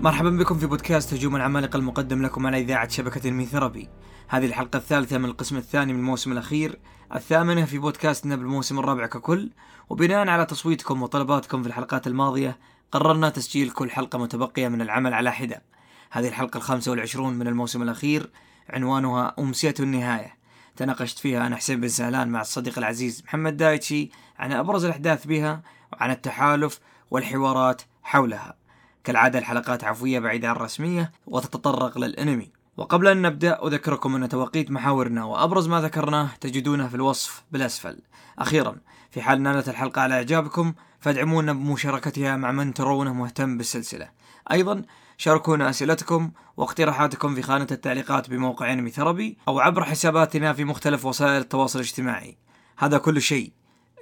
مرحبا بكم في بودكاست هجوم العمالقة المقدم لكم على إذاعة شبكة الميثربي هذه الحلقة الثالثة من القسم الثاني من الموسم الأخير الثامنة في بودكاستنا بالموسم الرابع ككل. وبناء على تصويتكم وطلباتكم في الحلقات الماضية قررنا تسجيل كل حلقة متبقية من العمل على حدة. هذه الحلقة الخامسة والعشرون من الموسم الأخير عنوانها أمسية النهاية. تناقشت فيها أنا حسين بن سهلان مع الصديق العزيز محمد دايتشي عن أبرز الأحداث بها وعن التحالف والحوارات حولها. كالعادة الحلقات عفوية بعيدة عن الرسمية وتتطرق للأنمي. وقبل أن نبدأ أذكركم أن توقيت محاورنا وأبرز ما ذكرناه تجدونه في الوصف بالأسفل. أخيرا في حال نالت الحلقة على إعجابكم فادعمونا بمشاركتها مع من ترونه مهتم بالسلسلة. أيضا شاركونا أسئلتكم واقتراحاتكم في خانة التعليقات بموقع أنمي ثربي أو عبر حساباتنا في مختلف وسائل التواصل الاجتماعي. هذا كل شيء.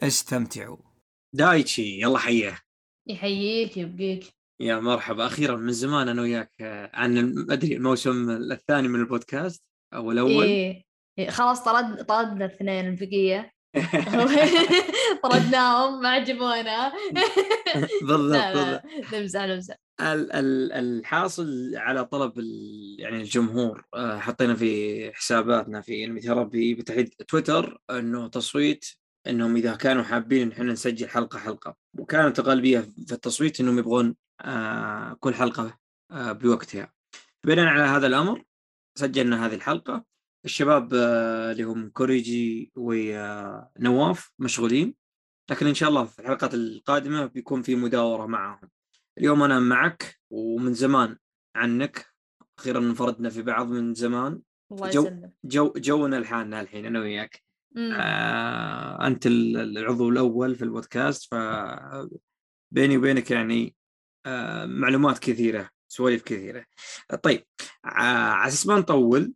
استمتعوا. دايتشي يلا حيه يحييك يبقيك. يا مرحبا. أخيرا من زمان أنا وياك آه، عن ما أدري الموسم الثاني من البودكاست أو الأول. إيه. إيه خلاص طرد طردنا الاثنين البقية. طردناهم ما عجبونا. بالضبط بالضبط. نمزح نمزح. ال- ال- الحاصل على طلب يعني الجمهور آه، حطينا في حساباتنا في انمي ثيرابي بتحديد تويتر إنه تصويت إنهم إذا كانوا حابين إن إحنا نسجل حلقة حلقة. وكانت الغالبية في التصويت إنهم يبغون كل حلقة آه، بوقتها. بناء على هذا الأمر سجلنا هذه الحلقة. الشباب آه، اللي هم كوريجي ونواف مشغولين. لكن إن شاء الله في الحلقات القادمة بيكون في مداورة معهم. اليوم أنا معك ومن زمان عنك. أخيرا انفردنا في بعض من زمان. الله جو- يسلم جو جونا لحالنا الحين أنا وياك. مم. آه أنت ال- العضو الأول في البودكاست. ف بيني وبينك يعني آه معلومات كثيرة سواليف كثيرة. طيب ع- على أساس ما نطول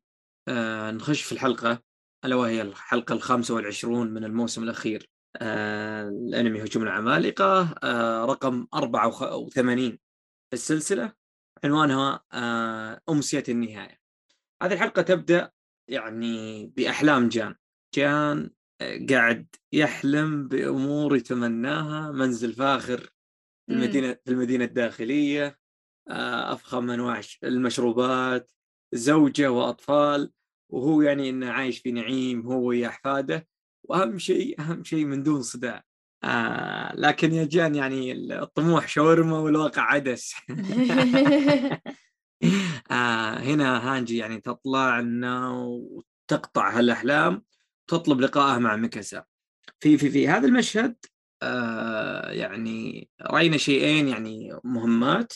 آه نخش في الحلقة ألا وهي الحلقة الخامسة والعشرون من الموسم الأخير آه الانمي هجوم العمالقة آه رقم 84 في السلسلة. عنوانها آه أمسية النهاية. هذه الحلقة تبدأ يعني بأحلام جان. جان آه، قاعد يحلم بأمور يتمناها منزل فاخر في مم. المدينة في المدينة الداخلية أفخم أنواع المشروبات زوجة وأطفال وهو يعني إنه عايش في نعيم هو ويا احفاده وأهم شيء أهم شيء من دون صداع. آه لكن يا جان يعني الطموح شاورما والواقع عدس. آه هنا هانجي يعني تطلع لنا وتقطع هالأحلام تطلب لقائه مع ميكاسا في في في هذا المشهد يعني رأينا شيئين يعني مهمات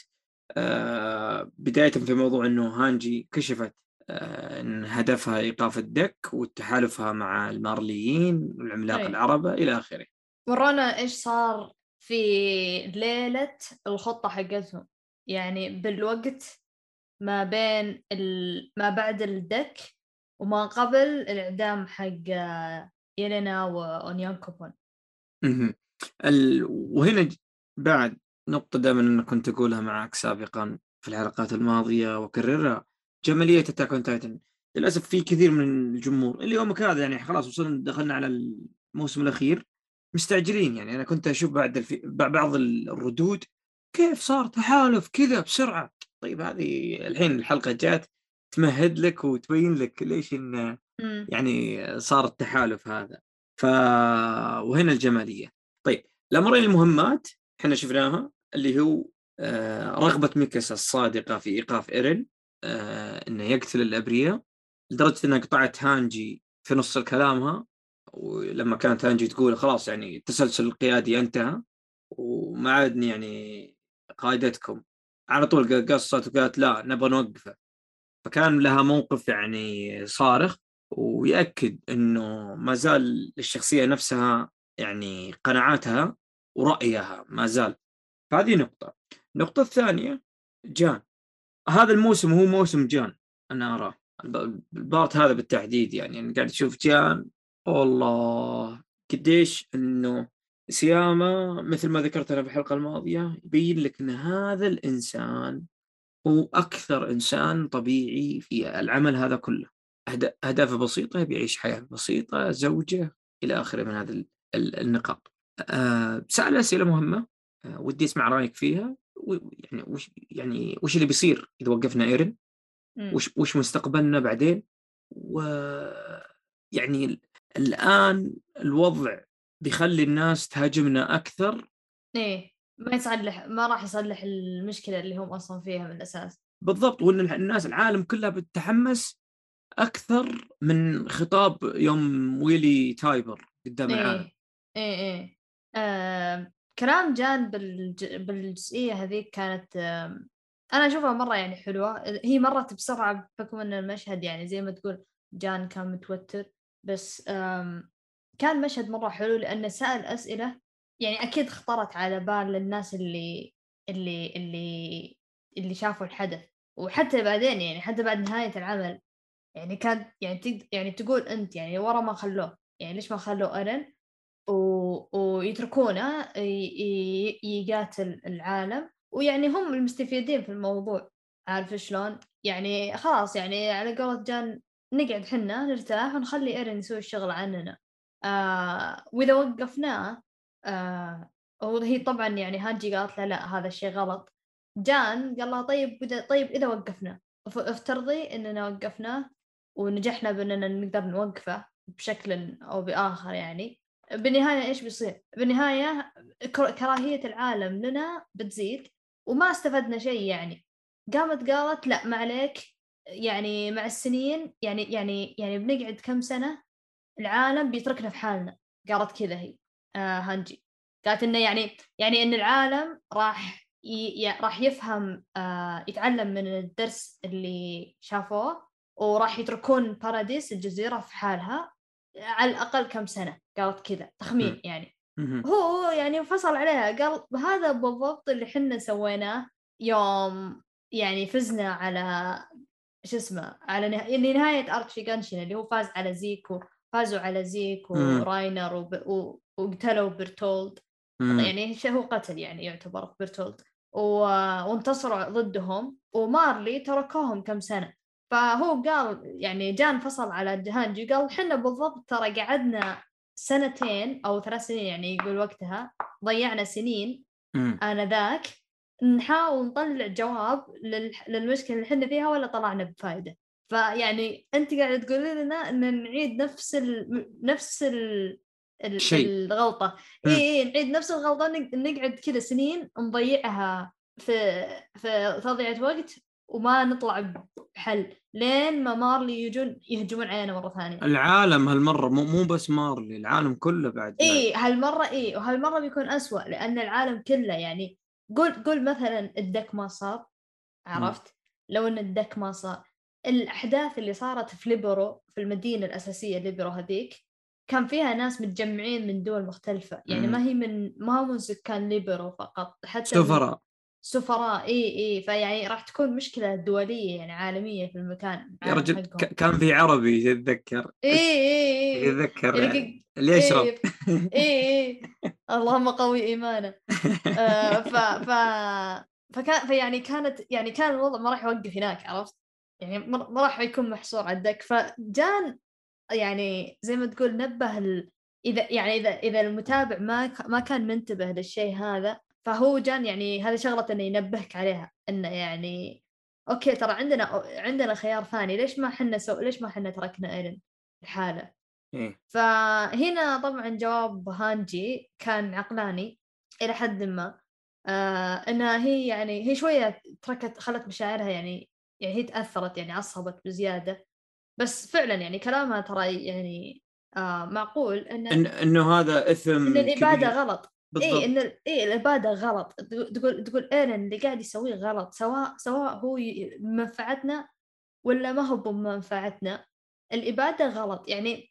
آه بداية في موضوع إنه هانجي كشفت آه إن هدفها إيقاف الدك وتحالفها مع المارليين والعملاق أي. العربه إلى آخره ورونا إيش صار في ليلة الخطة حقتهم يعني بالوقت ما بين ال... ما بعد الدك وما قبل الإعدام حق آه، يلينا وأونيانكوبون. ال... وهنا بعد نقطة دائما أنا كنت أقولها معك سابقا في الحلقات الماضية وأكررها جمالية أتاك أون تايتن للأسف في كثير من الجمهور اللي يومك هذا يعني خلاص وصلنا دخلنا على الموسم الأخير مستعجلين يعني. أنا كنت أشوف بعد الفي... بعض الردود كيف صار تحالف كذا بسرعة؟ طيب هذه الحين الحلقة جات تمهد لك وتبين لك ليش إن مم. يعني صار التحالف هذا. ف وهنا الجمالية. طيب الأمرين المهمات إحنا شفناها اللي هو آه، رغبة ميكاسا الصادقة في إيقاف إيرين آه، إنه يقتل الأبرياء لدرجة إنها قطعت هانجي في نص كلامها ولما كانت هانجي تقول خلاص يعني التسلسل القيادي انتهى وما عادني يعني قائدتكم. على طول قصت وقالت لا نبغى نوقفه. فكان لها موقف يعني صارخ ويأكد إنه ما زال الشخصية نفسها يعني قناعاتها ورأيها ما زال. فهذه نقطة. النقطة الثانية جان. هذا الموسم هو موسم جان أنا أراه. الب- البارت هذا بالتحديد يعني أنا قاعد أشوف جان. والله قديش أنه سياما مثل ما ذكرت أنا في الحلقة الماضية يبين لك أن هذا الإنسان هو أكثر إنسان طبيعي في العمل هذا كله. أهد- أهدافه بسيطة يبي يعيش حياة بسيطة زوجة إلى آخره من هذه ال- النقاط. آه، سأل أسئلة مهمة. آه، ودي أسمع رأيك فيها. يعني وش يعني وش اللي بيصير إذا وقفنا إيرن؟ مم. وش وش مستقبلنا بعدين؟ و يعني ال- الآن الوضع بيخلي الناس تهاجمنا أكثر. إيه ما يصلح ما راح يصلح المشكلة اللي هم أصلا فيها من الأساس. بالضبط وإن الناس العالم كلها بتتحمس أكثر من خطاب يوم ويلي تايبر قدام العالم. إيه إيه. آه، كلام جان بالج... بالجزئية هذيك كانت آم، أنا أشوفها مرة يعني حلوة. هي مرت بسرعة بحكم إن المشهد يعني زي ما تقول جان كان متوتر بس كان مشهد مرة حلو لأنه سأل أسئلة يعني أكيد خطرت على بال الناس اللي اللي اللي اللي شافوا الحدث. وحتى بعدين يعني حتى بعد نهاية العمل يعني كان يعني تقد يعني تقول أنت يعني ورا ما خلوه. يعني ليش ما خلوا ارن و... ويتركونه. يقاتل العالم ويعني هم المستفيدين في الموضوع عارف شلون؟ يعني خلاص يعني على قولة جان نقعد حنا نرتاح ونخلي إيرن يسوي الشغل عننا آه وإذا وقفناه آه وهي طبعا يعني هانجي قالت له لا هذا الشيء غلط جان قال لها طيب طيب إذا وقفنا اف- افترضي إننا وقفناه ونجحنا بإننا نقدر نوقفه بشكل أو بآخر يعني بالنهاية إيش بيصير؟ بالنهاية كر- كراهية العالم لنا بتزيد وما استفدنا شيء يعني. قامت قالت لا ما عليك يعني مع السنين يعني يعني يعني بنقعد كم سنة العالم بيتركنا في حالنا. قالت كذا هي آه هانجي. قالت إنه يعني يعني إن العالم راح ي... راح يفهم آه يتعلم من الدرس اللي شافوه وراح يتركون باراديس الجزيرة في حالها. على الأقل كم سنة قالت كذا تخمين يعني. هو يعني فصل عليها قال هذا بالضبط اللي حنا سويناه يوم يعني فزنا على شو اسمه على نه... اللي نهاية أرك شيغانشين اللي هو فاز على زيكو فازوا على زيكو. وراينر وب... و... وقتلوا برتولد. يعني هو قتل يعني يعتبر برتولد و... وانتصروا ضدهم ومارلي تركوهم كم سنة فهو قال يعني جان فصل على جهانجي قال حنا بالضبط ترى قعدنا سنتين أو ثلاث سنين يعني يقول وقتها ضيعنا سنين مم. آنذاك نحاول نطلع جواب لل... للمشكلة اللي حنا فيها ولا طلعنا بفائدة فيعني أنت قاعدة تقولي لنا أن نعيد نفس ال... نفس ال... ال... شيء. الغلطة مم. اي اي نعيد نفس الغلطة نق- نقعد كذا سنين نضيعها في في تضيعة وقت وما نطلع بحل لين ما مارلي يجون يهجمون علينا مرة ثانية. العالم هالمرة مو مو بس مارلي العالم كله بعد إي هالمرة إي وهالمرة بيكون أسوأ لأن العالم كله يعني قول قول مثلا الدك ما صار عرفت؟ لو إن الدك ما صار الأحداث اللي صارت في ليبرو في المدينة الأساسية ليبرو هذيك كان فيها ناس متجمعين من دول مختلفة. يعني. ما هي من ما هو من سكان ليبرو فقط حتى سفراء سفراء إي إي. فيعني راح تكون مشكلة دولية يعني عالمية في المكان يا رجل كان في عربي تتذكر إي إي إي يتذكر يعني يعني. اللي يشرب اي إي إي. اللهم قوي ايمانه آه، ف ف فكان فيعني كانت يعني كان الوضع ما راح يوقف هناك عرفت؟ يعني ما راح يكون محصور على الدك فجان يعني زي ما تقول نبه ال... إذا يعني إذا إذا المتابع ما ما كان منتبه للشيء هذا فهو جان يعني هذه شغلة إنه ينبهك عليها إنه يعني okay ترى عندنا عندنا خيار ثاني ليش ما حنا سو... ليش ما حنا تركنا إيرن لحاله إيه. فهنا طبعا جواب هانجي كان عقلاني إلى حد ما آه إنها هي يعني هي شوية تركت خلت مشاعرها يعني يعني هي تأثرت يعني عصبت بزيادة بس فعلا يعني كلامها ترى يعني آه معقول إن إن إنه هذا إثم إن الإبادة كبير. غلط بالضبط. اي ان اي الإبادة غلط. تقول- تقول ايرن اللي قاعد يسويه غلط سواء سواء هو بمنفعتنا ولا ما هو بمنفعتنا. الإبادة غلط. يعني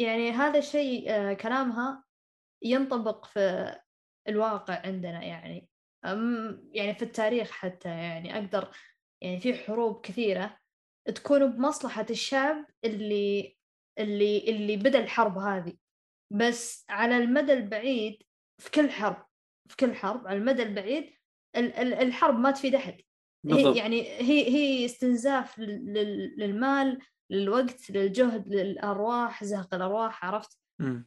يعني هذا الشيء آه، كلامها ينطبق في الواقع عندنا يعني. يعني في التاريخ حتى يعني أقدر يعني في حروب كثيرة تكون بمصلحة الشعب اللي اللي اللي بدأ الحرب هذه. بس على المدى البعيد في كل حرب في كل حرب على المدى البعيد ال- ال- الحرب ما تفيد أحد. هي يعني هي هي استنزاف لل- لل- للمال للوقت للجهد للأرواح زهق الأرواح عرفت.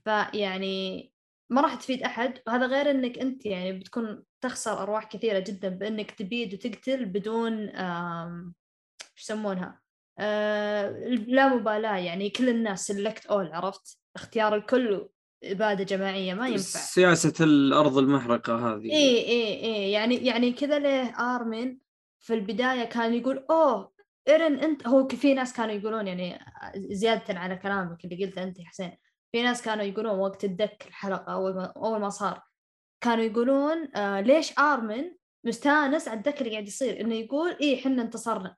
فيعني ما راح تفيد أحد وهذا غير إنك أنت يعني بتكون تخسر أرواح كثيرة جدا بإنك تبيد وتقتل بدون إيش يسمونها؟ آه لا مبالاة يعني كل الناس سلكت اول عرفت؟ اختيار الكل إبادة جماعية ما ينفع. سياسة الأرض المحرقة هذه. إي إي إي. يعني يعني كذا ليه أرمين في البداية كان يقول أوه إيرن أنت هو في ناس كانوا يقولون يعني زيادة على كلامك اللي قلته أنت يا حسين. في ناس كانوا يقولون وقت الدك الحلقة أول ما أول ما صار كانوا يقولون آه ليش أرمين مستأنس على الدك اللي قاعد يصير؟ إنه يقول إيه إحنا انتصرنا.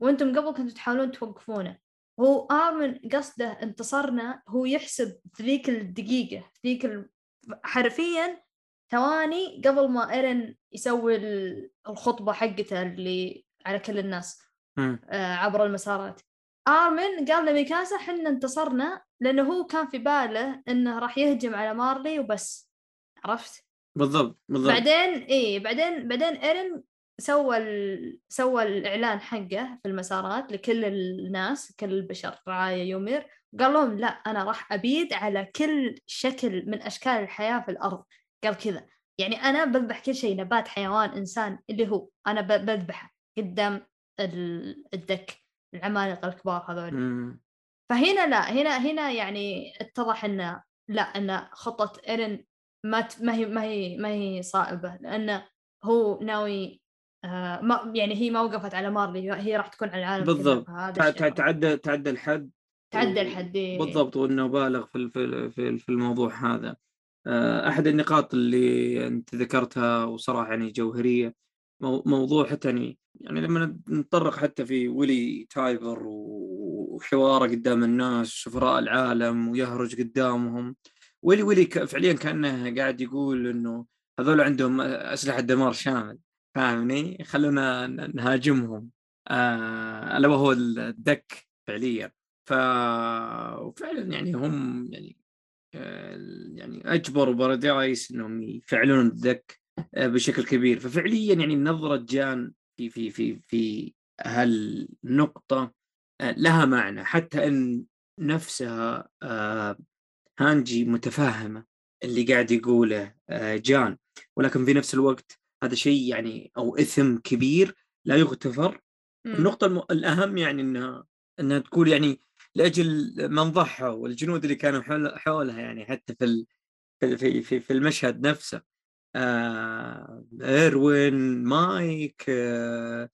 وأنتم قبل كنتوا تحاولون توقفونه. هو ارمن قصده انتصرنا هو يحسب في ذيك الدقيقة في ذيك حرفيا ثواني قبل ما إيرن يسوي الخطبة حقته اللي على كل الناس آه عبر المسارات. ارمن قال لميكاسا حنا انتصرنا لأنه هو كان في باله إنه راح يهجم على مارلي وبس. عرفت؟ بالضبط بالضبط. بعدين اي بعدين بعدين إيرن سوى ال... سوى الإعلان حقه في المسارات لكل الناس كل البشر رعايا يومير. قال لهم لا أنا راح أبيد على كل شكل من أشكال الحياة في الأرض. قال كذا. يعني أنا بذبح كل شيء نبات حيوان إنسان اللي هو. أنا بذبحه قدام الدك العمالقة الكبار هذول. فهنا لا هنا هنا يعني اتضح إنه لا ان خطة إيرن ما ما هي ما هي ما هي صائبة. لأنه هو ناوي آه ما يعني هي ما وقفت على مارلي هي راح تكون على العالم بالضبط. تعدى تعدى الحد تعدى الحد بالضبط وإنه بالغ في في في الموضوع هذا. آه، أحد النقاط اللي أنت ذكرتها وصراحة يعني جوهرية موضوع حتى يعني يعني لما نتطرق حتى في ويلي تايبر وحواره قدام الناس سفراء العالم ويهرج قدامهم ويلي ويلي فعليا كأنه قاعد يقول إنه هذول عندهم أسلحة دمار شامل. فاهمني؟ خلونا نهاجمهم. آه ألا وهو الدك فعليا. ففعلا يعني هم يعني آه يعني أجبروا بارادايس إنهم يفعلون الدك آه بشكل كبير. ففعليا يعني نظره جان في في في في هالنقطة آه لها معنى. حتى إن نفسها هانجي متفهمة اللي قاعد يقوله جان. ولكن في نفس الوقت هذا شيء يعني أو إثم كبير لا يغتفر. النقطة الم... الأهم يعني إنها إنها تقول يعني لأجل من ضحوا والجنود اللي كانوا حول... حولها يعني حتى في ال... في في في المشهد نفسه. آه... إيروين مايك آه...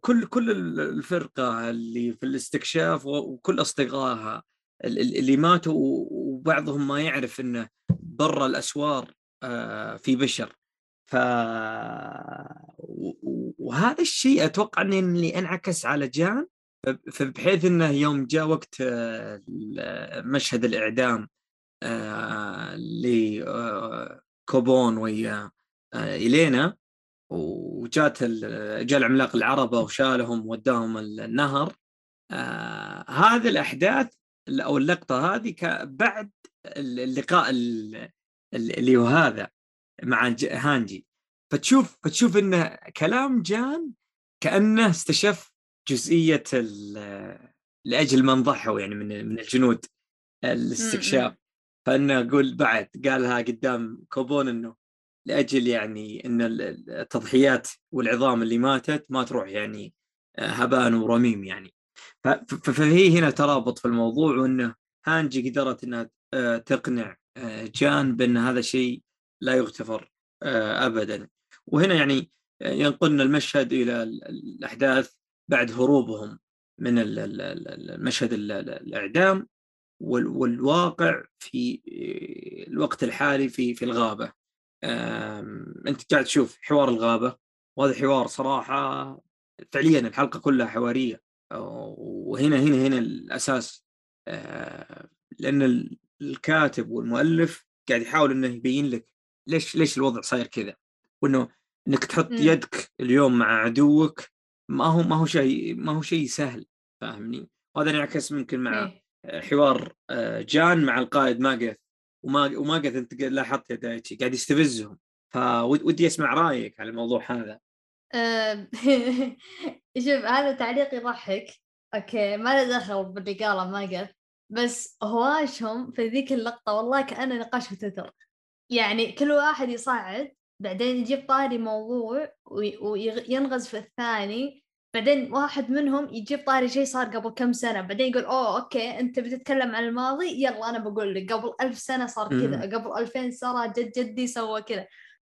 كل كل الفرقة اللي في الاستكشاف وكل أصدقائها اللي ماتوا وبعضهم ما يعرف إنه برا الأسوار آه، في بشر. ف وهذا الشيء أتوقع انه اللي أنعكس على جان فبحيث إنه يوم جاء وقت آه، مشهد الإعدام آه، لكوبون ويا إلينا وجات جاء العملاق العربة وشالهم وداهم النهر هذه الأحداث أو اللقطة هذه بعد اللقاء اللي هو هذا. مع هانجي. فتشوف فتشوف ان كلام جان كأنه استشف جزئية لأجل من ضحوا يعني من من الجنود الاستكشاف. فإنه أقول بعد قالها قدام كوبون إنه لأجل يعني إن التضحيات والعظام اللي ماتت ما تروح يعني هباء ورميم يعني. فهي هنا ترابط في الموضوع وإنه هانجي قدرت إنها آه، تقنع آه، جان بأن هذا شيء لا يغتفر آه، ابدا. وهنا يعني ينقلنا المشهد إلى الأحداث بعد هروبهم من المشهد الإعدام والواقع في الوقت الحالي في في الغابة. أنت قاعد تشوف حوار الغابة وهذا حوار صراحة فعليا الحلقة كلها حوارية. وهنا هنا هنا الأساس لأن الكاتب والمؤلف قاعد يحاول إنه يبين لك ليش ليش الوضع صاير كذا؟ وإنه إنك تحط م. يدك اليوم مع عدوك ما هو ما هو شيء ما هو شيء سهل فاهمني؟ وهذا ينعكس ممكن مع إيه. حوار آه، جان مع القائد ماجث وما وماجث أنت لاحظت يا دايتشي قاعد يستفزهم. فودي أسمع رأيك على الموضوع هذا. شوف هذا تعليق يضحك okay ما له دخل باللي قاله ماجث بس هواشهم في ذيك اللقطة والله كأنه نقاش في تويتر. يعني كل واحد يصعد بعدين يجيب طاري موضوع وي- وينغز في الثاني بعدين واحد منهم يجيب طاري شيء صار قبل كم سنة بعدين يقول أوه أوكي أنت بتتكلم عن الماضي يلا أنا بقول لك قبل ألف سنة صار كذا. قبل ألفين سنة جد جدي سوى كذا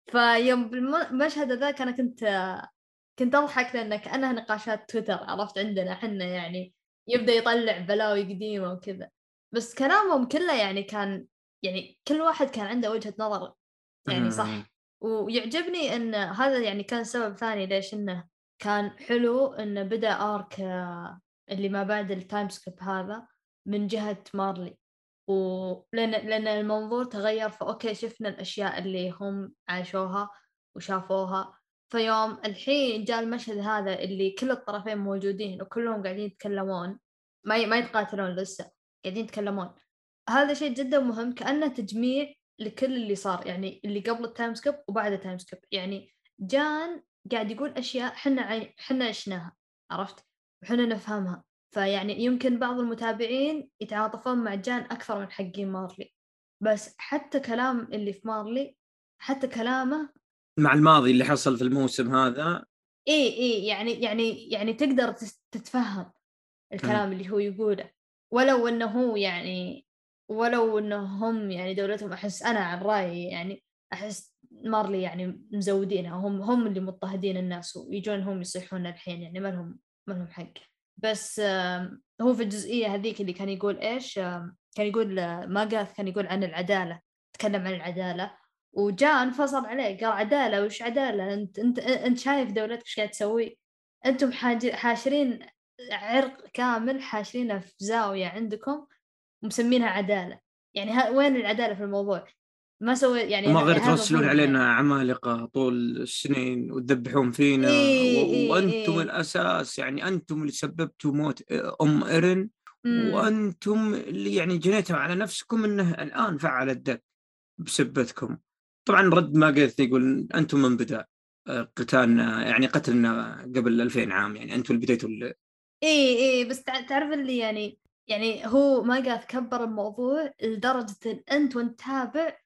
فيوم بالمشهد ذاك أنا كنت كنت أضحك لأن كأنها نقاشات تويتر عرفت عندنا حنا يعني يبدأ يطلع بلاوي قديمة وكذا بس كلامهم كله يعني كان يعني كل واحد كان عنده وجهة نظر يعني صح. ويعجبني إن هذا يعني كان سبب ثاني ليش إنه كان حلو انه بدأ arc آه، اللي ما بعد ال time skip هذا من جهة مارلي. ولان لأن المنظور تغير ف okay شفنا الأشياء اللي هم عاشوها وشافوها. فيوم الحين جاء المشهد هذا اللي كل الطرفين موجودين وكلهم قاعدين يتكلمون. ما ما يتقاتلون لسه قاعدين يتكلمون. هذا شيء جدا مهم كأنه تجميع لكل اللي صار يعني اللي قبل ال time skip وبعد ال time skip يعني جان قاعد يقول أشياء حنا عي... حنا عشناها عرفت؟ وحنا نفهمها. فيعني يمكن بعض المتابعين يتعاطفون مع جان أكثر من حقين مارلي. بس حتى كلام اللي في مارلي حتى كلامه مع الماضي اللي حصل في الموسم هذا. إي إي يعني يعني يعني تقدر تتفهم الكلام اللي هو يقوله. ولو إنه هو يعني ولو انه هم يعني دولتهم أحس أنا عن رأيي يعني أحس مارلي يعني مزودينها هم هم اللي مضطهدين الناس ويجون هم يصيحون الحين يعني ما لهم ما لهم حق. بس هو في الجزئية هذيك اللي كان يقول إيش؟ كان يقول آه، ما قاث كان يقول عن العدالة تكلم عن العدالة وجاء انفصل عليه قال عدالة وش عدالة؟ انت انت أنت شايف دولتك إيش قاعد تسوي؟ أنتم حاشرين عرق كامل حاشرينه في زاويه عندكم ومسمينها عدالة. يعني ها وين العدالة في الموضوع؟ ما سوي يعني وما غير هذا ترسلون علينا عمالقة طول السنين وتذبحون فينا إيه، و- إيه، إيه. الأساس. يعني أنتم اللي سببتوا موت أم إيرين مم. وأنتم اللي يعني جنيتوا على نفسكم أنه الآن فعل الدك بسبتكم طبعا رد ما قلت يقول أنتم من بدأ آه، قتالنا يعني قتلنا قبل 2000 عام. يعني أنتم اللي بديتوا إي إي بس تع- تعرف اللي يعني يعني هو ما قاعد كبر الموضوع لدرجة إن أنت وأنت تابع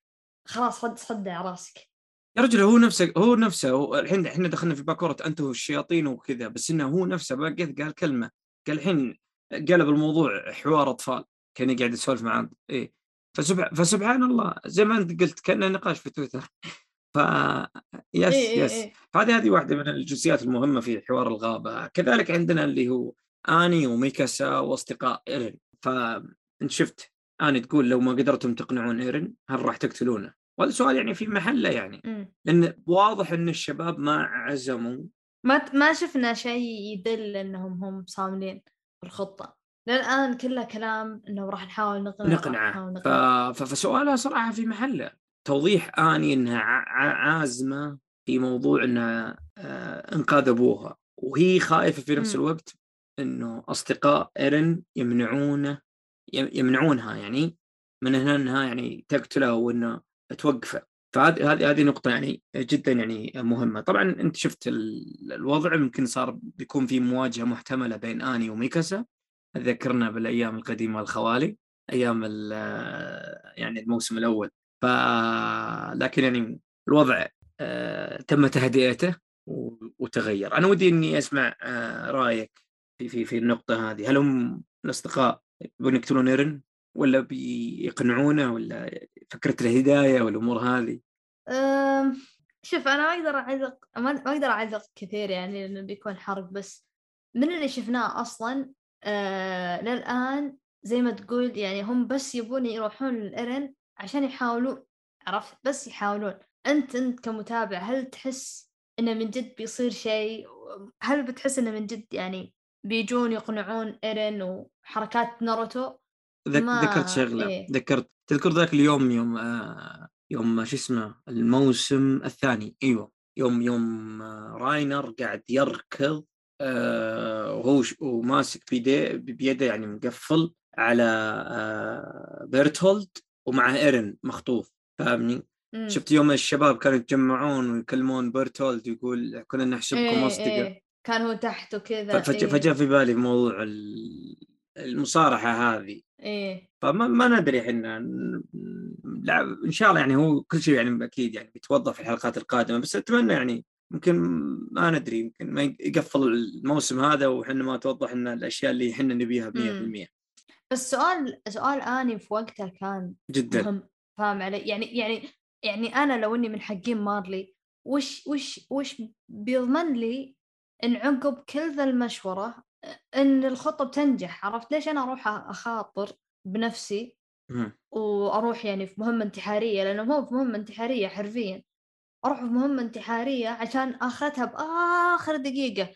خلاص صد صدع راسك. يا رجل هو نفسه هو نفسه هو الحين إحنا دخلنا في باكورة أنتم الشياطين وكذا بس إنه هو نفسه بقيت قال كلمة قال الحين قلب الموضوع حوار أطفال كان قاعد يسولف مع إيه. فسبح فسبحان الله زي ما أنت قلت كأنه نقاش في تويتر. ف يس إيه إيه يس. إيه. فهذه هذه واحدة من الجزئيات المهمة في حوار الغابة. كذلك عندنا اللي هو أني وميكاسا وأصدقاء ايرين فانت شفت أني تقول لو ما قدرتم تقنعون ايرين هل راح تقتلونه؟ وهذا سؤال يعني في محله يعني مم. لأن واضح إن الشباب ما عزموا ما ما شفنا شيء يدل إنهم هم صاملين في الخطه للان كله كلام إنه راح نحاول نقنعه نحاول ف... نقنع. ف... فسؤالها صراحة في محله توضيح أني إنها عازمة في موضوع انها آه إنقاذ أبوها وهي خايفة في نفس. الوقت إنه أصدقاء إيرن يمنعونه يم- يمنعونها يعني من هنا إنها يعني تقتله وإنه توقفه. فهذه هذه هذه نقطة يعني جدا يعني مهمة، طبعا أنت شفت ال- الوضع يمكن صار بيكون في مواجهة محتملة بين آني وميكاسا. ذكرنا بالأيام القديمة الخوالي أيام يعني الموسم الأول. ف لكن يعني الوضع آه، تم تهدئته وتغير. أنا ودي إني أسمع آه، رأيك في في في النقطة هذه؟ هل هم الأصدقاء يبون يقتلون إيرن ولا بيقنعونه ولا فكرة الهداية والأمور هذه؟ شوف أنا ما أقدر اعلق ما أقدر اعلق كثير يعني لأنه بيكون حرق بس من اللي شفناه أصلا آه للآن زي ما تقول يعني هم بس يبون يروحون للإرن عشان يحاولون عرفت؟ بس يحاولون. أنت أنت كمتابع هل تحس إنه من جد بيصير شيء؟ هل بتحس إنه من جد يعني بيجون يقنعون إيرين وحركات ناروتو ذك... ما- ذكرت شغلة إيه. ذكرت تذكر ذاك اليوم يوم آه يوم شو اسمه الموسم الثاني أيوه يوم يوم آه راينر قاعد يركض آه وهو ش- وماسك بيده بيده يعني مقفل على آه بيرتولد ومع ايرن مخطوف فاهمني؟ شفت يوم الشباب كانوا يتجمعون ويكلمون بيرتولد يقول كنا نحسبكم إيه اصدقاء إيه. كان هو تحت وكذا فجاء إيه. في بالي موضوع ال- المصارحة هذه. إيه. فما ما ندري إحنا إن شاء الله يعني هو كل شيء يعني أكيد يعني بيتوضح في الحلقات القادمة بس أتمنى يعني يمكن ما ندري يمكن ما يقفل الموسم هذا وحنا ما توضح لنا الأشياء اللي إحنا نبيها 100% بس سؤال سؤال آني في وقتها كان جدا. مهم فاهم علي؟ يعني يعني يعني أنا لو إني من حقين مارلي وش وش وش بيضمن لي إن عقب كل ذا المشورة إن الخطة بتنجح عرفت؟ ليش أنا أروح أخاطر بنفسي. وأروح يعني في مهمة انتحارية لأنه هو في مهمة انتحارية حرفيا. أروح في مهمة انتحارية عشان اخذتها بآخر دقيقة.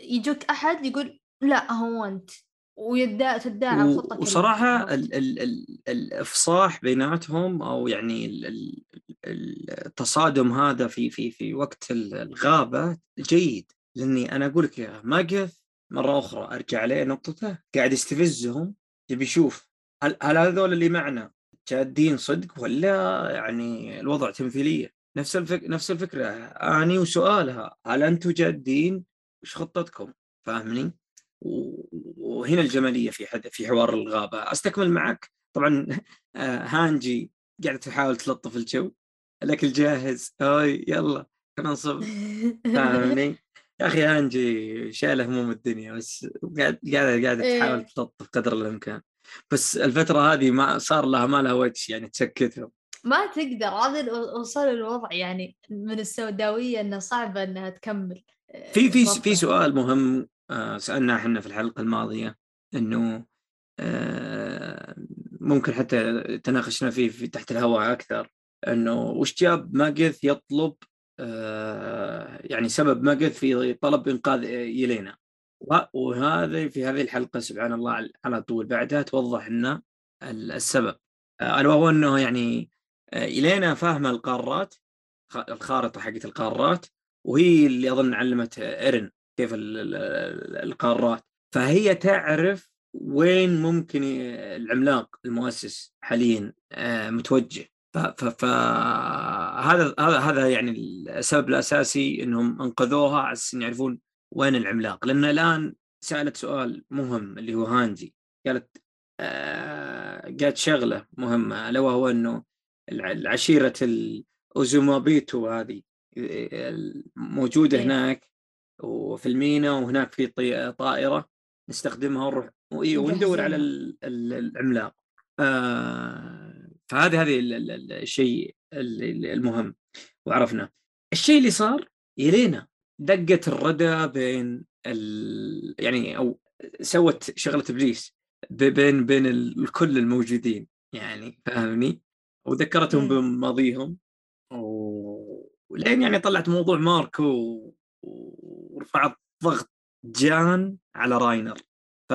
يجوك أحد يقول لا هو أنت. ويدعي تدعي و- الخطه وصراحة؟ ال ال ال الإفصاح بيناتهم أو يعني ال ال ال- التصادم هذا في في في وقت ال- الغابة جيد. لأني أنا أقول لك يا ماجث مرة أخرى أرجع عليه نقطته قاعد يستفزهم يبي يشوف هل هل هذول اللي معنا جادين صدق ولا يعني الوضع تمثيلية؟ نفس الفك... نفس الفكرة أني وسؤالها هل أنتم جادين؟ وش خطتكم؟ فاهمني؟ و- وهنا الجمالية في حد في حوار الغابة. أستكمل معك؟ طبعا آه، هانجي قاعدة تحاول تلطف الجو الاكل جاهز. هاي يلا خلينا نصب. فاهمني؟ يا أخي هانجي شايله هموم الدنيا بس قاعد قاعدة تحاول إيه. تلطف قدر الإمكان بس الفترة هذه ما صار لها ما لها وجه يعني تسكتهم ما تقدر هذا وصل الوضع يعني من السوداوية إنه صعبه إنها تكمل في في ضبطه. في سؤال مهم آه، سألناه إحنا في الحلقة الماضية إنه آه، ممكن حتى تناقشنا فيه في تحت الهواء أكثر إنه وش جاب ماجث يطلب آه، يعني سبب ماجث في طلب إنقاذ يلينا وهذا في هذه الحلقة سبحان الله على طول بعدها توضح لنا ال- السبب. آه، وهو إنه يعني آه، يلينا فاهمة القارات الخارطة حقت القارات وهي اللي أظن علمت ايرن كيف ال- ال- ال- القارات. فهي تعرف وين ممكن العملاق المؤسس حاليا آه، متوجه. فهذا هذا هذا يعني السبب الأساسي إنهم أنقذوها على أساس يعرفون وين العملاق. لأن الآن سألت سؤال مهم اللي هو هانجي قالت آه قالت شغلة مهمة ألا وهو إنه الع- العشيرة الاوزومابيتو هذه موجوده إيه. هناك وفي المينا وهناك في طائرة نستخدمها ونروح وإيه، وندور على ال- ال- العملاق. آه فهذه هذه ال- ال- ال- الشيء ال- ال- المهم وعرفنا. الشيء اللي صار يلينا دقت الردى بين ال... يعني أو سوت شغلة إبليس بين بين ال- الكل الموجودين يعني فاهمني؟ وذكرتهم. بماضيهم ولين يعني طلعت موضوع ماركو و- ورفعت ضغط جان على راينر. ف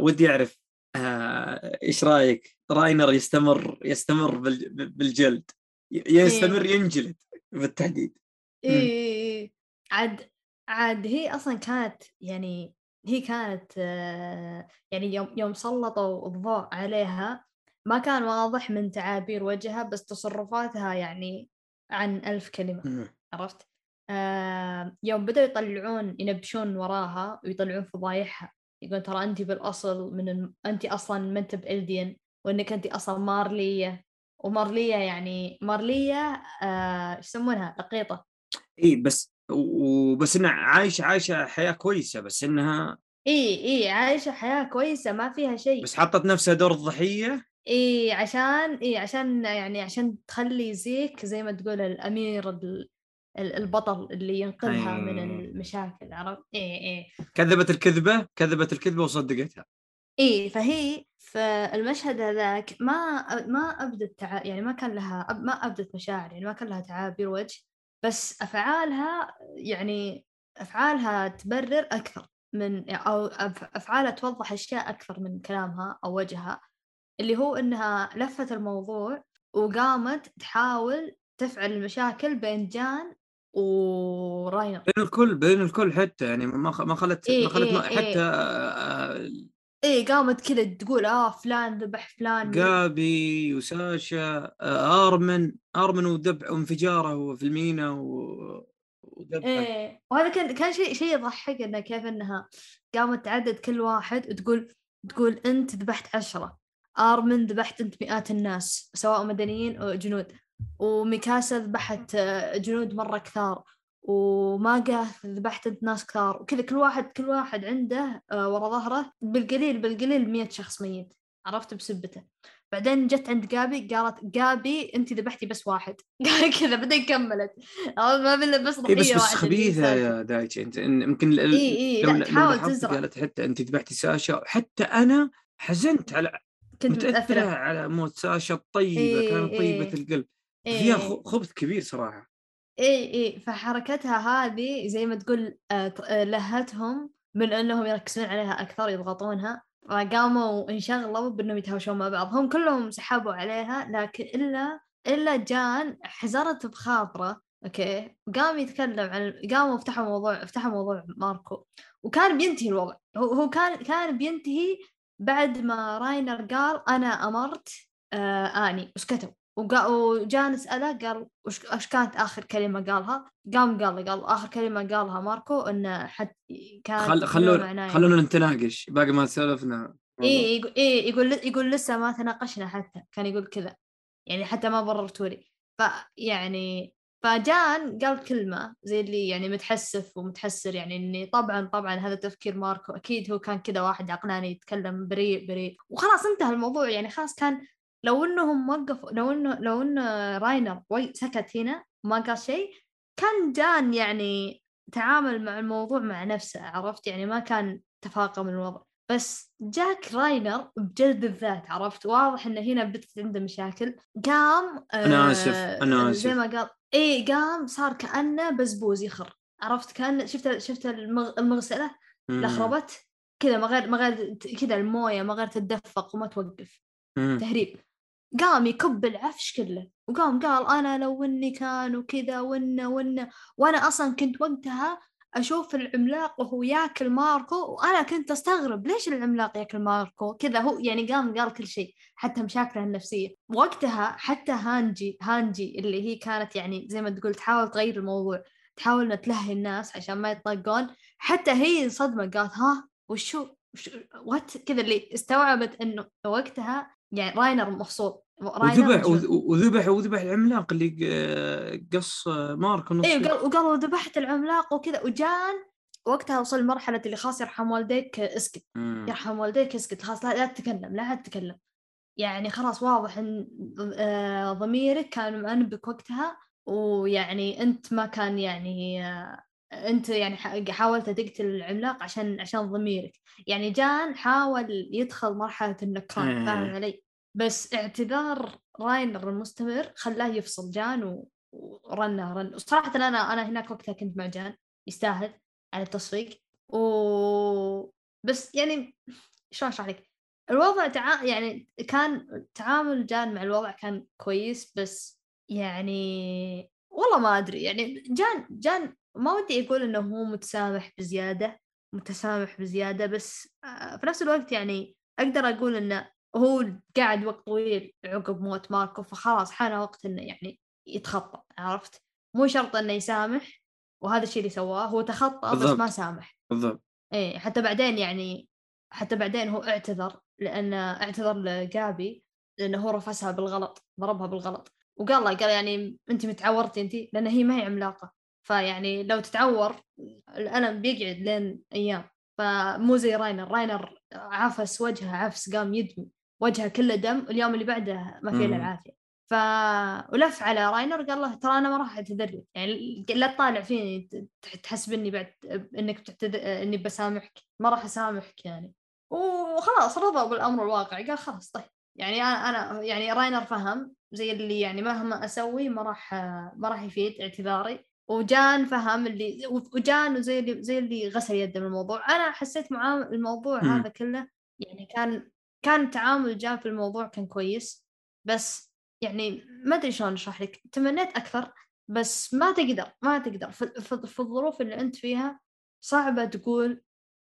ودي أعرف آه، إيش رأيك راينر يستمر يستمر بال- بالجلد يستمر ينجلد بالتحديد إيه إيه إيه. عاد عاد هي أصلا كانت يعني هي كانت آه، يعني يوم يوم سلطوا الضوء عليها ما كان واضح من تعابير وجهها بس تصرفاتها يعني عن ألف كلمة. عرفت؟ آه يوم بدأوا يطلعون ينبشون وراها ويطلعون فضايحها يقول ترى أنت بالأصل من الم... أنت أصلا ما أنت بإلديان وإنك أنت أصلا مارلية ومارلية يعني مارلية آه، يسمونها؟ لقيطة. إي بس وبس إنها عايشة عايشة حياة كويسة بس إنها إي إي عايشة حياة كويسة ما فيها شيء. بس حطت نفسها دور الضحيه إي عشان إي عشان يعني عشان تخلي زيك زي ما تقول الأمير ال- ال- البطل اللي ينقذها من أي. المشاكل عرفت؟ إي إي. كذبت الكذبة؟ كذبت الكذبة وصدقتها. إيه فهي في المشهد هذاك ما ما أبدت تع... يعني ما كان لها ما أبدت مشاعر يعني ما كان لها تعابير وجه بس أفعالها يعني أفعالها تبرر أكثر من أو أف- أفعالها توضح أشياء أكثر من كلامها أو وجهها اللي هو إنها لفت الموضوع وقامت تحاول تفعل المشاكل بين جان وراينر بين الكل بين الكل حتى يعني ما ما خلت إيه ما خلت إيه ما إيه. إيه قامت كذا تقول آه فلان ذبح فلان جابي وساشا آه، آرمن آرمن ودبع وانفجاره في المينا و- ودبح إيه وهذا كان كان شيء شيء يضحك إنه كيف إنها قامت تعدد كل واحد وتقول تقول أنت ذبحت عشرة آرمن ذبحت أنت مئات الناس سواء مدنيين أو جنود. وميكاسا ذبحت آه، جنود مرة كثار. وماجا ذبحت انت ناس كثار. وكذا كل واحد كل واحد عنده آه، ورا ظهره بالقليل بالقليل مية شخص ميت. عرفت؟ بسبته. بعدين جت عند جابي قالت جابي أنت ذبحتي بس واحد. قال كذا بعدين كملت. ما بلا بس إيه بس ضحية بس واحدة خبيثة يا دايتشي أنت يمكن اي اي لو- لا لو تحاول تزرع. قالت حتى أنت ذبحتي ساشا. حتى أنا حزنت على كنت متأثرة. على موت ساشا الطيبة. إيه، كانت طيبة إيه. القلب. إيه. فيها خبث كبير صراحة. إي إي. فحركتها هذه زي ما تقول آه، آه، لهتهم من إنهم يركزون عليها أكثر يضغطونها. فقاموا انشغلوا بإنهم يتهاوشون مع بعض. هم كلهم سحبوا عليها لكن إلا إلا جان حزرت بخاطره. أوكي. قام يتكلم عن قاموا فتحوا موضوع فتحوا موضوع ماركو. وكان بينتهي الوضع. هو هو كان كان بينتهي بعد ما راينر قال أنا أمرت آه آني. وسكتوا. وقا- وجان سأله قال وش كانت آخر كلمة قالها؟ قام قال قال آخر كلمة قالها ماركو إنه حت كانت خل خلونا خلونا نتناقش باقي ما سولفنا. إيه يقول إيه يقول يقول لسه ما تناقشنا حتى كان يقول كذا. يعني حتى ما بررتوا لي فيعني فجان قال كلمة زي اللي يعني متحسف ومتحسر يعني إني طبعا طبعا هذا تفكير ماركو أكيد هو كان كذا واحد عقلاني يتكلم بريء بريء. وخلاص انتهى الموضوع يعني خلاص كان لو إنهم وقفوا لو إنه لو انه راينر سكت هنا ما قال شيء كان جان يعني تعامل مع الموضوع مع نفسه عرفت؟ يعني ما كان تفاقم الوضع. بس جاك راينر بجلد الذات عرفت؟ واضح انه هنا بدت عنده مشاكل. قام أنا آسف، آه، أنا زي آسف. ما قال اي قام صار كأنه بزبوز يخر عرفت؟ كان شفت شفت المغ... المغسلة؟ مم. اللي خربت كذا ما غير ما غير كذا الموية ما غير تتدفق وما توقف. مم. تهريب. قام يكب العفش كله وقام قال أنا لو إني كان وكذا وإنه وإنه وأنا أصلا كنت وقتها أشوف العملاق وهو ياكل ماركو وأنا كنت أستغرب ليش العملاق ياكل ماركو؟ كذا هو يعني قام قال كل شيء حتى مشاكله النفسية. وقتها حتى هانجي هانجي اللي هي كانت يعني زي ما تقول تحاول تغير الموضوع تحاول انها تلهي الناس عشان ما يطقون حتى هي انصدمت قالت ها وشو وش وات كذا اللي استوعبت إنه وقتها يعني راينر مفصول. وذبح وذبح وذبح العملاق اللي ق- قص ماركو نص إيه وقال وقالوا ذبحت العملاق وكذا وجان وقتها وصل لمرحلة اللي خلاص يرحم والديك اسكت. مم. يرحم والديك اسكت خلاص لا, لا تتكلم لا تتكلم. يعني خلاص واضح إن آه، ضميرك كان مأنبك وقتها ويعني أنت ما كان يعني آه، أنت يعني حاولت تقتل العملاق عشان عشان ضميرك. يعني جان حاول يدخل مرحلة النكران فاهم. علي؟ بس اعتذار راينر المستمر خلاه يفصل. جان. ورنه رن. وصراحة أنا أنا هناك وقتها كنت مع جان يستاهل على التصفيق. و بس يعني شلون أشرح لك؟ الوضع تع... يعني كان تعامل جان مع الوضع كان كويس بس يعني والله ما أدري. يعني جان جان ما ودي أقول إنه هو متسامح بزيادة متسامح بزيادة بس آه، في نفس الوقت يعني أقدر أقول إنه هو قاعد وقت طويل عقب موت ماركو فخلاص حان وقت إنه يعني يتخطى عرفت؟ مو شرط إنه يسامح وهذا الشيء اللي سواه هو تخطى بس بالضبط. ما سامح. بالضبط. إيه حتى بعدين يعني حتى بعدين هو اعتذر لأن اعتذر لجابي لأنه هو رفسها بالغلط ضربها بالغلط. وقال له قال يعني أنت متعورتي أنت لأن هي ما هي عملاقة. فيعني لو تتعور الألم بيقعد لين أيام. فمو زي راينر. راينر عفس وجهه عفس قام يدمي. وجهه كله دم اليوم اللي بعده ما فيه إلا مم. العافية. ف ولف على راينر قال له ترى أنا ما راح أعتذر يعني لا تطالع فيني ت- تحسبني بعد إنك بتعتذر إني بسامحك. ما راح أسامحك يعني. وخلاص رضى بالأمر الواقع. قال خلاص طيب. يعني أنا أنا يعني راينر فهم زي اللي يعني مهما أسوي ما راح ما راح يفيد اعتذاري. وجان فهم اللي وجان زي اللي زي اللي غسل يده من الموضوع. أنا حسيت معاه الموضوع مم. هذا كله يعني كان كان تعامل جان في الموضوع كان كويس بس يعني ما أدري شلون أشرح لك تمنيت أكثر بس ما تقدر ما تقدر. في, في, في الظروف اللي أنت فيها صعبة تقول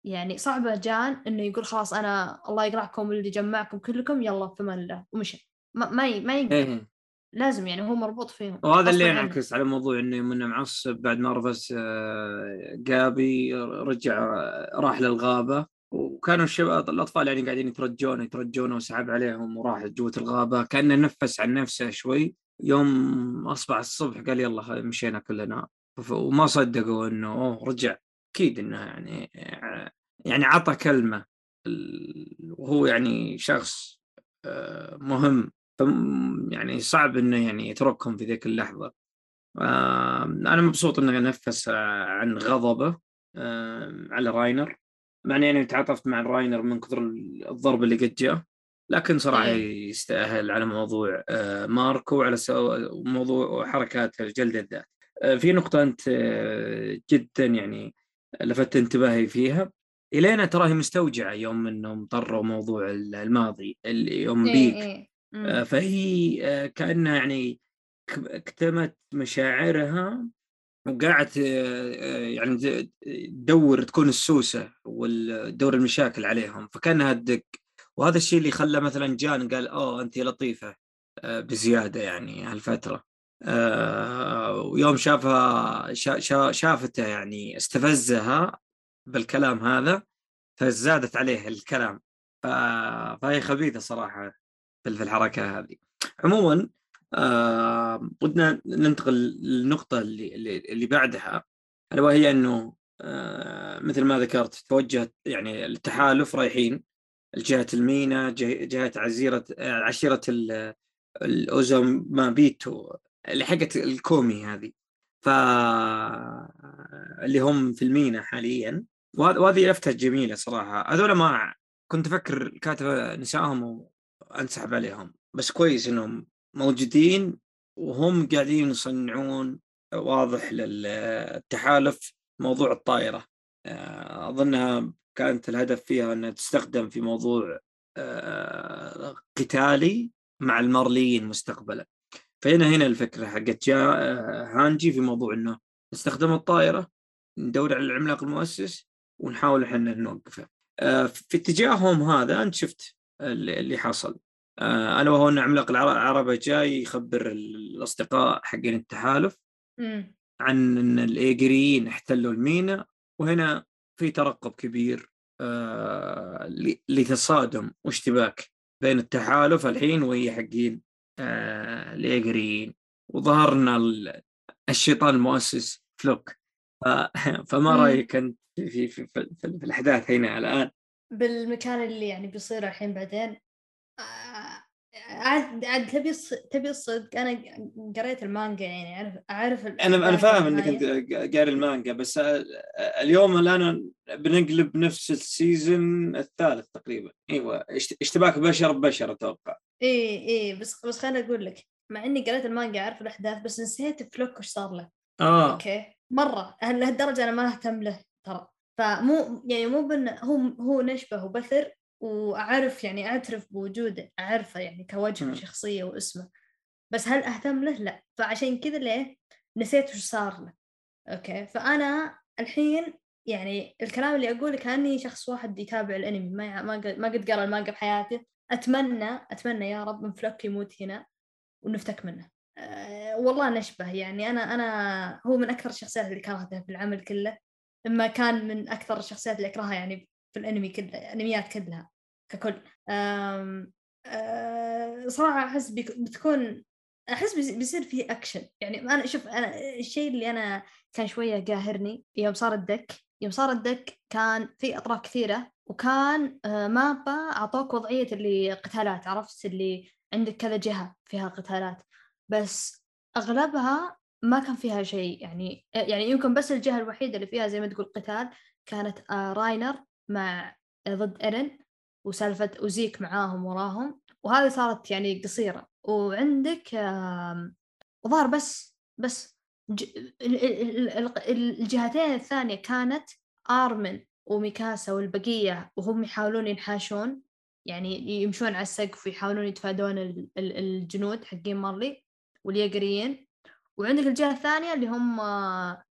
يعني صعبة جان إنه يقول خلاص أنا الله يقرعكم اللي جمعكم كلكم يلا في أمان الله ومشي. ما ما, ما يقدر. إيه. لازم يعني هو مربوط فيهم. وهذا اللي. ينعكس على موضوع إنه إنه معصب بعد ما رفس آه، جابي رجع آه، راح للغابة. وكانوا الشباب الأطفال يعني قاعدين يترجون يترجون وسحب عليهم وراح جوة الغابة. كانه نفس عن نفسه شوي. يوم أصبح الصبح قال يلا مشينا كلنا. وما صدقوا إنه أوه رجع. أكيد إنه يعني يعني عطى كلمة. وهو يعني شخص آه، مهم. يعني صعب إنه يعني يتركهم في ذيك اللحظة. أنا مبسوط إنه نفس عن غضبه على راينر. مع أني يعني تعاطفت مع راينر من كثر الضرب اللي قد جاء. لكن صراحة إيه. يستاهل على موضوع آه، ماركو وعلى موضوع حركات جلد الذات آه، في نقطة أنت جدا يعني لفت انتباهي فيها. إلينا تراهي مستوجعة يوم إنهم طروا موضوع الماضي اللي يوم إيه بيك. إيه. آه، فهي آه، كأنها يعني كتمت مشاعرها وقاعد آه، يعني تدور تكون السوسة وتدور المشاكل عليهم فكانها تدق وهذا الشيء اللي خلى مثلا جان قال أوه انت لطيفة. بزيادة يعني هالفترة. ويوم شافها شافته يعني استفزها بالكلام هذا فزادت عليه الكلام. فهي خبيثة صراحة في الحركة هذه. عموما آه بدنا ننتقل للنقطة اللي اللي, بعدها الا وهي إنه آه مثل ما ذكرت توجهت يعني التحالف رايحين جهه المينا جهة عزيرة عشيرة الاوزومابيتو اللي حقت الكومي هذه. ف اللي هم في المينا حاليا. وهذه لفتة جميلة صراحة. هذول ما كنت أفكر الكاتب ناسيهم وأنسحب عليهم. بس كويس إنهم موجودين وهم قاعدين يصنعون واضح للتحالف موضوع الطائرة. آه، أظنها كانت الهدف فيها أنها تستخدم في موضوع آه، قتالي مع المارليين مستقبلا. فهنا هنا الفكرة حقت آه، هانجي في موضوع إنه نستخدم الطائرة ندور على العملاق المؤسس ونحاول إحنا نوقفه. في اتجاههم هذا أنت شفت اللي حصل. ألا وهو أن عملاق العربة جاي يخبر الأصدقاء حقين التحالف عن أن الإيجريين احتلوا المينا وهنا في ترقب كبير آه، لتصادم واشتباك بين التحالف الحين وهي حقين الإيجريين. وظهرنا الشيطان المؤسس فلوك. فما رأيك أنت في في في, في, في الأحداث هنا الآن؟ بالمكان اللي يعني بيصير الحين بعدين؟ آه، عاد عاد تبي تبي الصدق؟ أنا قريت المانجا يعني أعرف أعرف أنا أنا فاهم إنك أنت قاري المانجا بس اليوم الآن بنقلب نفس ال season الثالث تقريبا. إيوه اشتباك بشر ببشر أتوقع. إي إي بس بس خليني أقول لك مع إني قريت المانجا أعرف الأحداث بس نسيت فلوك وش صار له. آه. okay. مرة لهالدرجة أنا ما أهتم له ترى. فمو يعني مو بن هو هو نشبه وبثر وأعرف يعني أعترف بوجوده أعرفه يعني كوجه وشخصية واسمه. بس هل أهتم له؟ لا. فعشان كذا ليه نسيت وش صار له. أوكي؟ فأنا الحين يعني الكلام اللي أقوله كأني شخص واحد يتابع الأنمي. ما ما قد قرأ المانجا بحياته أتمنى أتمنى يا رب من فلوك يموت هنا ونفتك منه. أه والله نشبه يعني. أنا أنا هو من أكثر الشخصيات اللي كرهتها في العمل كله. إما كان من أكثر الشخصيات اللي أكرهها يعني في الأنمي كله الأنميات كلها. ككل. أه صراحة أحس بتكون أحس بيصير فيه اكشن يعني أنا شوف أنا الشيء اللي أنا كان شوية قاهرني يوم صار الدك. يوم صار الدك كان في أطراف كثيرة وكان أه، مابا أعطوك وضعية اللي قتالات عرفت؟ اللي عندك كذا جهة فيها قتالات. بس أغلبها ما كان فيها شيء. يعني يعني يمكن بس الجهة الوحيدة اللي فيها زي ما تقول قتال كانت آه، راينر مع ضد إيرن. وسالفة أوزيك معاهم وراهم وهذه صارت يعني قصيرة. وعندك وظهر بس بس الجهتين الثانية كانت آرمن وميكاسا والبقية وهم يحاولون ينحاشون يعني يمشون على السقف ويحاولون يتفادون الجنود حقين مارلي واليقريين. وعندك الجهة الثانية اللي هم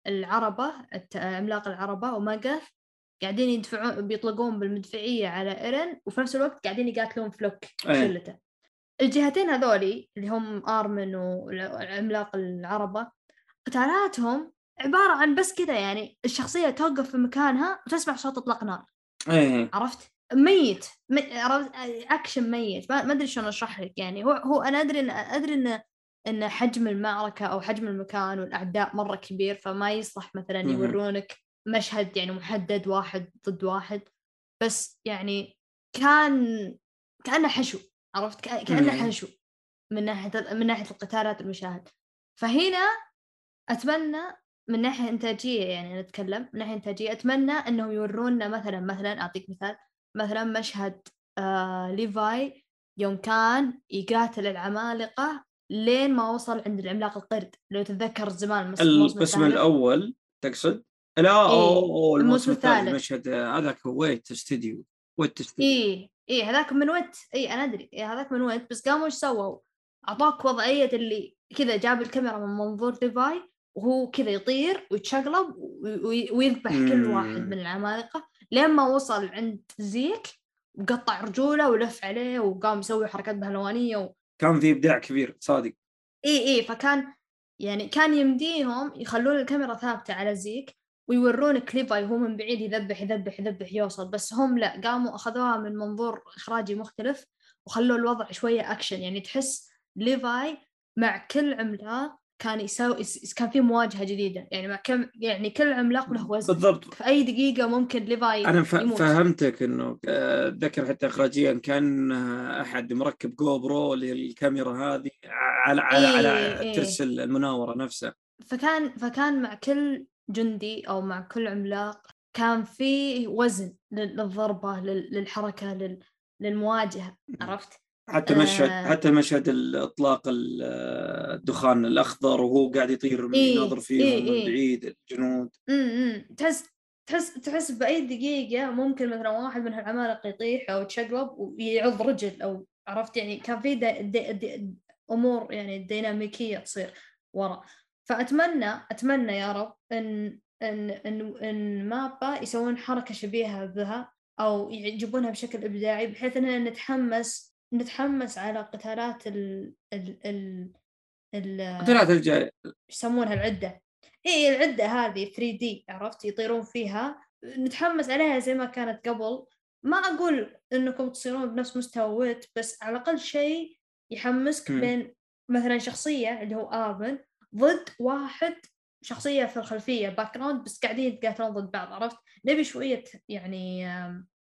العربة عملاق العربة وماجث قاعدين يدفعون بيطلقون بالمدفعية على إيرن وفي نفس الوقت قاعدين يقاتلون فلوك شلته الجهتين هذولي اللي هم آرمن والعملاق العربة قتالاتهم عبارة عن بس كذا يعني الشخصية توقف في مكانها وتسمع صوت إطلاق نار. إيه. عرفت؟ ميت. مي... عرفت؟ أكشن ميت. ما أدري شلون أشرح لك. يعني هو هو أنا أدري ان أدري ان إن حجم المعركة أو حجم المكان والأعداء مرة كبير فما يصلح مثلا. يورونك مشهد يعني محدد واحد ضد واحد بس يعني كان كأنه حشو عرفت كأنه. حشو من ناحية من ناحية القتالات المشاهد فهنا أتمنى من ناحية إنتاجية يعني نتكلم من ناحية إنتاجية أتمنى إنهم يورونا مثلا مثلا أعطيك مثال مثلا مشهد آه ليفاي يوم كان يقاتل العمالقة لين ما وصل عند العملاق القرد لو تتذكر زمان الموسم. الأول تقصد؟ لا إيه، اوه الموسم الثالث الثالث. مشهد آه، هذاك ويت استديو ويت استديو إيه إيه هذاك من Wit. إيه أنا أدري. إيه هذاك من ويت. بس قاموا إيش سووا؟ أعطاك وضعية اللي كذا جاب الكاميرا من منظور ليفاي وهو كذا يطير ويتشقلب وي- ويذبح كل. واحد من العمالقة. لين ما وصل عند زيك وقطع رجوله ولف عليه وقام يسوي حركات بهلوانية و... كان في إبداع كبير صادق. اي اي فكان يعني كان يمديهم يخلون الكاميرا ثابتة على زيك. ويورونك ليفاي وهو من بعيد يذبح يذبح يذبح يوصل. بس هم لا قاموا أخذوها من منظور إخراجي مختلف وخلوا الوضع شوية أكشن. يعني تحس ليفاي مع كل عملاق كان يساوي يس- كان في مواجهة جديدة. يعني مع كم يعني كل عملاق له وزن. بالضبط. في أي دقيقة ممكن ليفاي أنا ف... يموت. فهمتك إنه آه، اتذكر حتى اخراجيا كان آه، أحد مركب جو برو للكاميرا هذه على على إيه، على إيه. ترس المناورة نفسها. فكان فكان مع كل جندي أو مع كل عملاق كان في وزن لل- للضربة لل- للحركة لل- للمواجهة عرفت؟ حتى مشهد آه. حتى مشهد اطلاق ال- آه، الدخان الأخضر وهو قاعد يطير إيه، يناظر فيهم إيه، من. بعيد الجنود امم تحس تحس تحس بأي دقيقة ممكن مثلا واحد من هالعمالقة يطيح أو يتشقلب ويعض رجل أو عرفت يعني كان في أمور يعني ديناميكية تصير ورا فأتمنى أتمنى يا رب إن إن إن إن مابا يسوون حركة شبيهة بها أو يجيبونها بشكل إبداعي بحيث إننا نتحمس نتحمس على قتالات ال ال ال ال قتالات الجاي إيش يسمونها؟ العدة. إي العدة هذه 3D عرفت؟ يطيرون فيها. نتحمس عليها زي ما كانت قبل. ما أقول إنكم تصيرون بنفس مستوى Wit بس على الأقل شيء يحمسك. بين مثلا شخصية اللي هو ارمن ضد واحد شخصية في الخلفية background بس قاعدين يتقاتلون ضد بعض عرفت؟ نبي شوية يعني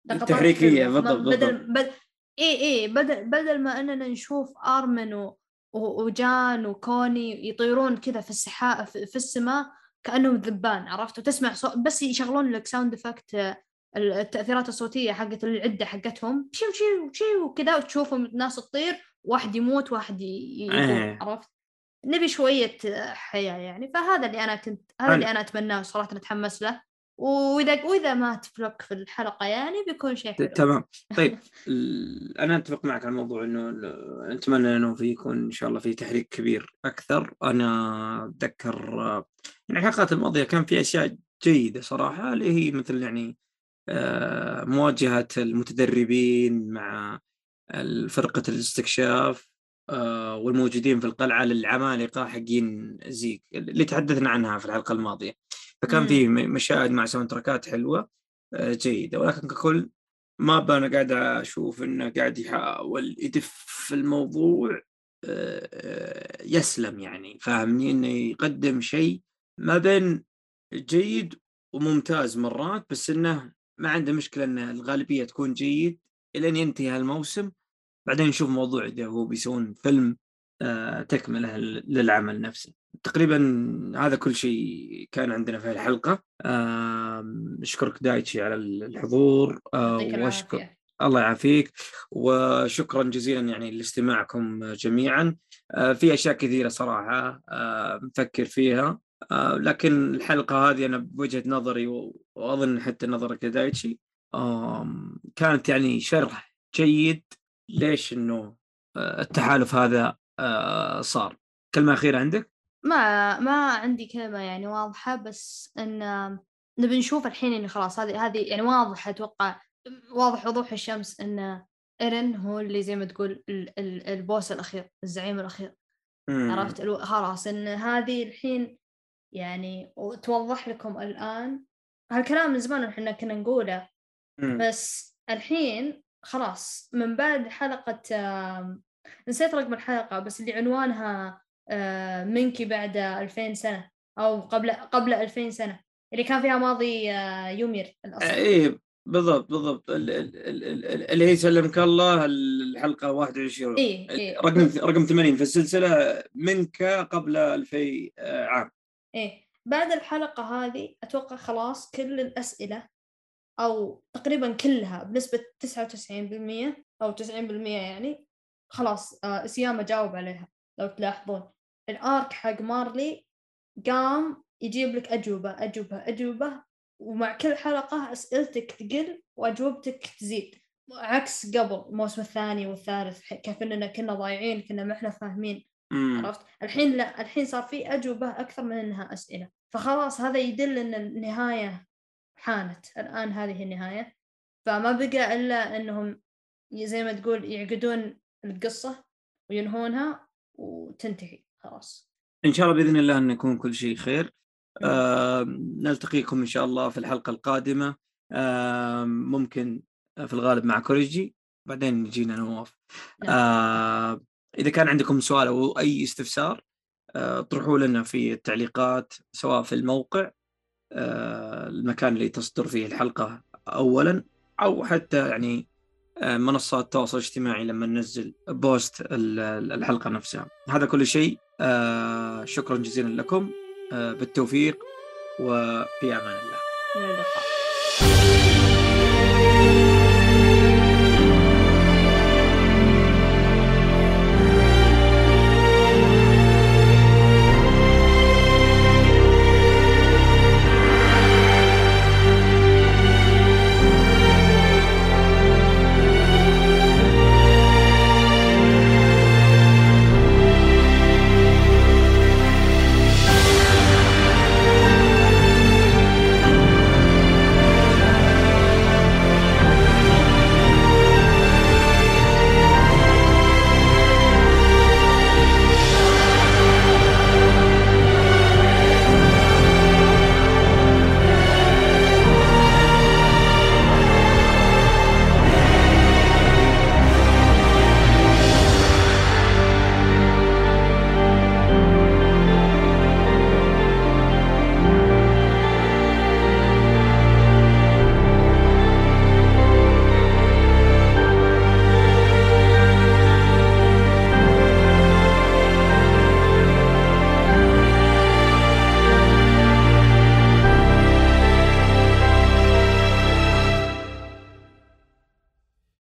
تحريكية،. بالضبط، بدل بدل اي اي بدل بدل ما أننا نشوف آرمن و... وجان وكوني يطيرون كذا في السحاء في, في السماء كأنهم ذبان عرفت؟ وتسمع صوت بس يشغلون لك sound effect التأثيرات الصوتية حقت العدة حقتهم. شيو شيو شيو كذا وتشوفهم ناس تطير واحد يموت واحد يقوم إيه. عرفت؟ نبي شوية حياة يعني. فهذا اللي أنا كنت هذا أنا- اللي أنا أتمناه صراحة أتحمس له. وإذا وإذا ما تفلك في الحلقة يعني بيكون شيء حلو. تمام. طيب أنا أتفق معك على الموضوع إنه ال- نتمنى إنه في يكون إن شاء الله في تحريك كبير أكثر. أنا أتذكر آه، يعني الحلقات الماضية كان في أشياء جيدة صراحة اللي هي مثل يعني آه، مواجهة المتدربين مع فرقة الاستكشاف. والموجودين في القلعة للعمالقه حقين زيك اللي تحدثنا عنها في الحلقة الماضية. فكان. في مشاهد مع soundtrack ات حلوة آه، جيدة. ولكن ككل ما أنا قاعد أشوف إنه قاعد يحاول يدف في الموضوع آه، آه، يسلم يعني. فاهمني؟ إنه يقدم شيء ما بين جيد وممتاز مرات بس إنه ما عنده مشكلة إن الغالبية تكون جيد الين ينتهي هالموسم بعدين نشوف موضوع إذا هو بيسوون فيلم آه، تكملة للعمل نفسه. تقريبا هذا كل شيء كان عندنا في الحلقة. آم، نشكرك دايتشي على الحضور آه، واشكر الله يعافيك. وشكرا جزيلا يعني لاستماعكم جميعا. آه، في أشياء كثيرة صراحة آه، نفكر فيها. آه، لكن الحلقة هذه أنا بوجهة نظري وأظن حتى نظرك يا دايتشي كانت يعني شرح جيد ليش إنه آه، التحالف هذا آه، صار كلمة أخيرة عندك؟ ما ما عندي كلمة يعني واضحة بس إن نبي نشوف الحين إن خلاص هذه هذه يعني واضح أتوقع واضح وضوح الشمس إن إيرن هو اللي زي ما تقول ال- ال- البوس الأخير الزعيم الأخير مم. عرفت خلاص إن هذه الحين يعني توضح لكم الآن هالكلام من زمان إحنا كنا نقوله مم. بس الحين خلاص من بعد حلقة نسيت رقم الحلقة بس اللي عنوانها آه، منكي بعد 2000 سنة أو قبل قبل 2000 سنة اللي كان فيها ماضي آه، يومير الأصل. إيه بالضبط بالضبط. ال- ال- ال- ال- اللي هي سلمك الله الحلقة 21 إيه إيه رقم رقم 80 في السلسلة منك قبل 2000 عام. إيه بعد الحلقة هذه أتوقع خلاص كل الأسئلة أو تقريبا كلها بنسبة 99% أو 90% يعني خلاص آه سياما جاوب عليها لو تلاحظون. الآرك حق مارلي قام يجيب لك أجوبة أجوبة أجوبة ومع كل حلقة أسئلتك تقل وأجوبتك تزيد عكس قبل الموسم الثاني والثالث كيف إننا كنا ضايعين كنا ما إحنا فاهمين مم. عرفت؟ الحين لا الحين صار في أجوبة أكثر من إنها أسئلة. فخلاص هذا يدل إن النهاية حانت. الآن هذه النهاية. فما بقى إلا إنهم ي- زي ما تقول يعقدون القصة وينهونها وتنتهي. خلاص. إن شاء الله بإذن الله إن يكون كل شيء خير. آه نلتقيكم إن شاء الله في الحلقة القادمة. آه ممكن في الغالب مع كوريجي. بعدين يجينا نواف. نعم. آه إذا كان عندكم سؤال أو أي استفسار آه اطرحوا لنا في التعليقات سواء في الموقع المكان اللي تصدر فيه الحلقة اولا أو حتى يعني آه، منصات التواصل الاجتماعي لما ننزل بوست ال- ال- الحلقة نفسها. هذا كل شيء. آه، شكرا جزيلا لكم. آه، بالتوفيق وفي أمان الله.